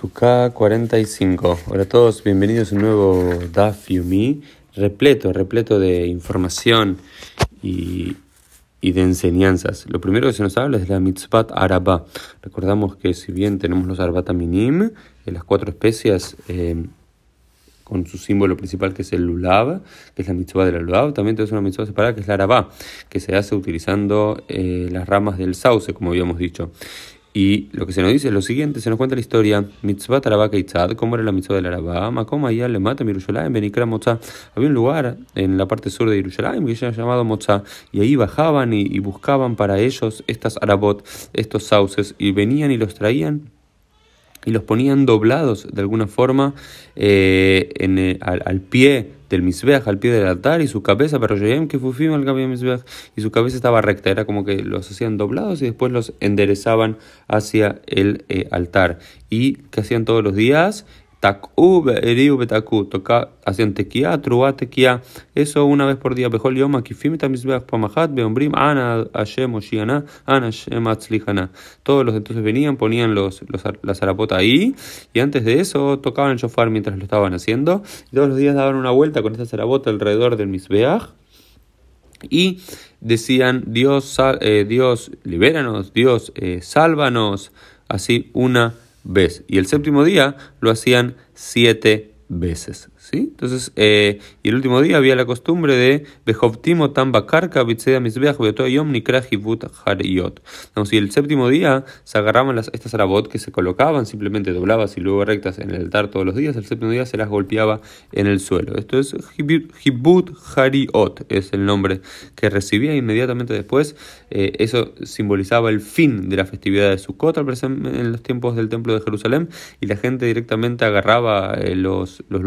Sukkah 45. Hola a todos, bienvenidos a un nuevo Daf Yumi, repleto, repleto de información y, de enseñanzas. Lo primero que se nos habla es la mitzvah araba. Recordamos que si bien tenemos los arbata-minim, las cuatro especias, eh, con su símbolo principal que es el lulav, que es la mitzvah del lulav, también tenemos una mitzvah separada que es la araba, que se hace utilizando eh, las ramas del sauce, como habíamos dicho. Y lo que se nos dice es lo siguiente, se nos cuenta la historia, mitzvah araba keitzad, cómo era la mitzvah del araba, makom allá le mata Yerushalayim, benikra moza. Había un lugar en la parte sur de Yerushalayim que se llama llamado moza, y ahí bajaban y, buscaban para ellos estas arabot, estos sauces, y venían y los traían y los ponían doblados de alguna forma eh, en al, pie del misbeach, al pie del altar, y su cabeza, pero que al y su cabeza estaba recta, era como que los hacían doblados y después los enderezaban hacia el eh, altar. ¿Y que hacían todos los días? Tak'u be'eriu betaku, toca, hacían tequía, truá tequía, eso una vez por día, bejol pamahat beombrim ana Hashem oshiana, ana Hashem atzlichana. Todos los entonces venían, ponían los, los, la zarapota ahí, y antes de eso tocaban el shofar mientras lo estaban haciendo, y todos los días daban una vuelta con esta zarapota alrededor del misbeach, y decían, Dios, eh, Dios, libéranos, Dios, eh, sálvanos, así una vez. Y el séptimo día lo hacían siete veces. ¿Sí? Entonces, eh, y el último día había la costumbre de Bejovtimo tambakarka yom hariyot. Y el séptimo día se agarraban las, estas arabot que se colocaban simplemente dobladas y luego rectas en el altar todos los días. El séptimo día se las golpeaba en el suelo. Esto es Hibut Hariot, es el nombre que recibía inmediatamente después. Eh, eso simbolizaba el fin de la festividad de Sukkot en los tiempos del templo de Jerusalén y la gente directamente agarraba eh, los, los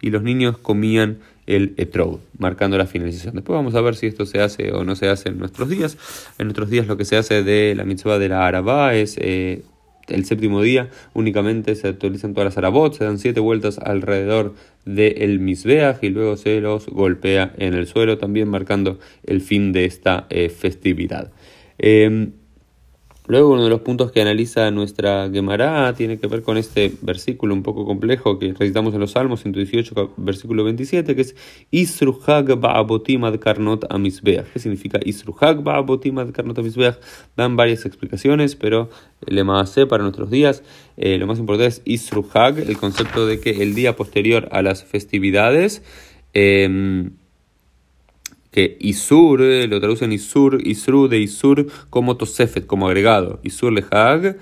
y los niños comían el etrog, marcando la finalización. Después vamos a ver si esto se hace o no se hace en nuestros días. En nuestros días lo que se hace de la mitzvah de la arabá es eh, el séptimo día únicamente se actualizan todas las arabot, se dan siete vueltas alrededor del misbeach y luego se los golpea en el suelo, también marcando el fin de esta eh, festividad. Em, Luego uno de los puntos que analiza nuestra Gemara tiene que ver con este versículo un poco complejo que recitamos en los Salmos 118, versículo 27, que es Isruhag ba'abotim ad karnot amisbeach. ¿Qué significa Isruhag ba'abotim ad karnot amisbeach? Dan varias explicaciones, pero le más para nuestros días, eh, lo más importante es Isruhag, el concepto de que el día posterior a las festividades, eh, que Isur, eh, lo traducen Isur, Isru de Isur como Tosefet, como agregado. Isur Lehag,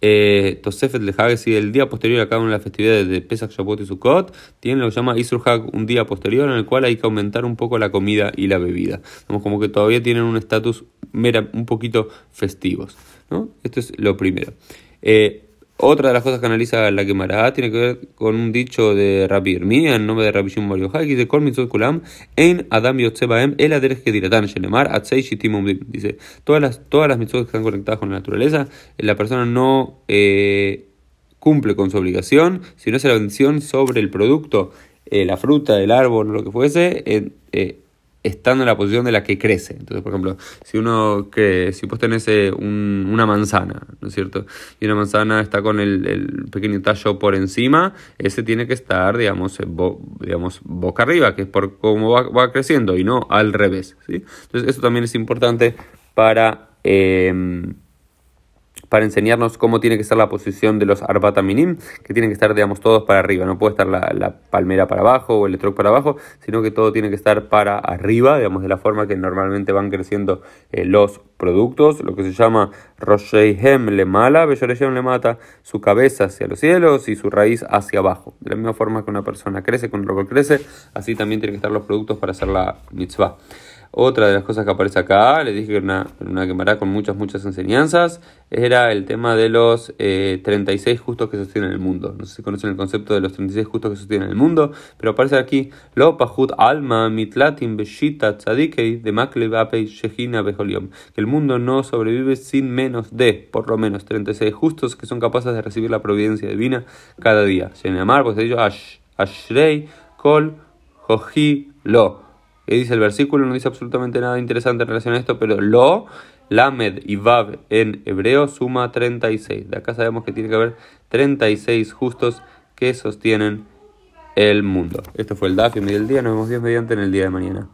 eh, Tosefet Lehag, es el día posterior a cada una de las festividades de Pesach, Shavuot y Sukkot, tiene lo que se llama Isur Hag, un día posterior en el cual hay que aumentar un poco la comida y la bebida. Vamos como que todavía tienen un estatus un poquito festivos. ¿no? Esto es lo primero. Eh, otra de las cosas que analiza la Gemara tiene que ver con un dicho de Rabbi Irmía en nombre de Rabbi Shimon Bar que dice Kol mitzvot kulam en Adam yotzebaem el aderech kediratan shenemar atzei shitim dice todas las todas las mitzvot que están conectadas con la naturaleza la persona no eh, cumple con su obligación si no hace la bendición sobre el producto eh, la fruta el árbol lo que fuese eh, estando en la posición de la que crece. Entonces, por ejemplo, si uno que si vos tenés eh, una manzana, ¿no es cierto? Y una manzana está con el, pequeño tallo por encima, ese tiene que estar, digamos, digamos boca arriba, que es por cómo va, creciendo y no al revés, ¿sí? Entonces, eso también es importante para... Eh, para enseñarnos cómo tiene que estar la posición de los arbata minim, que tienen que estar, digamos, todos para arriba. No puede estar la, palmera para abajo o el etrog para abajo, sino que todo tiene que estar para arriba, digamos, de la forma que normalmente van creciendo eh, los productos, lo que se llama Rosheihem le mala, le mata, su cabeza hacia los cielos y su raíz hacia abajo. De la misma forma que una persona crece con lo que crece, así también tienen que estar los productos para hacer la mitzvah. Otra de las cosas que aparece acá, le dije que era una, quemará con muchas, muchas enseñanzas, era el tema de los 36 eh, justos que sostienen el mundo. No sé si conocen el concepto de los 36 justos que sostienen el mundo, pero aparece aquí, lo pahut alma mitlatin beshita tzadikei de makle shehina beholiom, que el mundo no sobrevive sin menos de, por lo menos, 36 justos que son capaces de recibir la providencia divina cada día. Shenemar, pues ellos, ash, ashrei, kol, joji, lo que dice el versículo, no dice absolutamente nada interesante en relación a esto, pero lo Lamed y Vav en hebreo suma 36. De acá sabemos que tiene que haber 36 justos que sostienen el mundo. Esto fue el Daf y del día. Nos vemos Dios mediante en el día de mañana.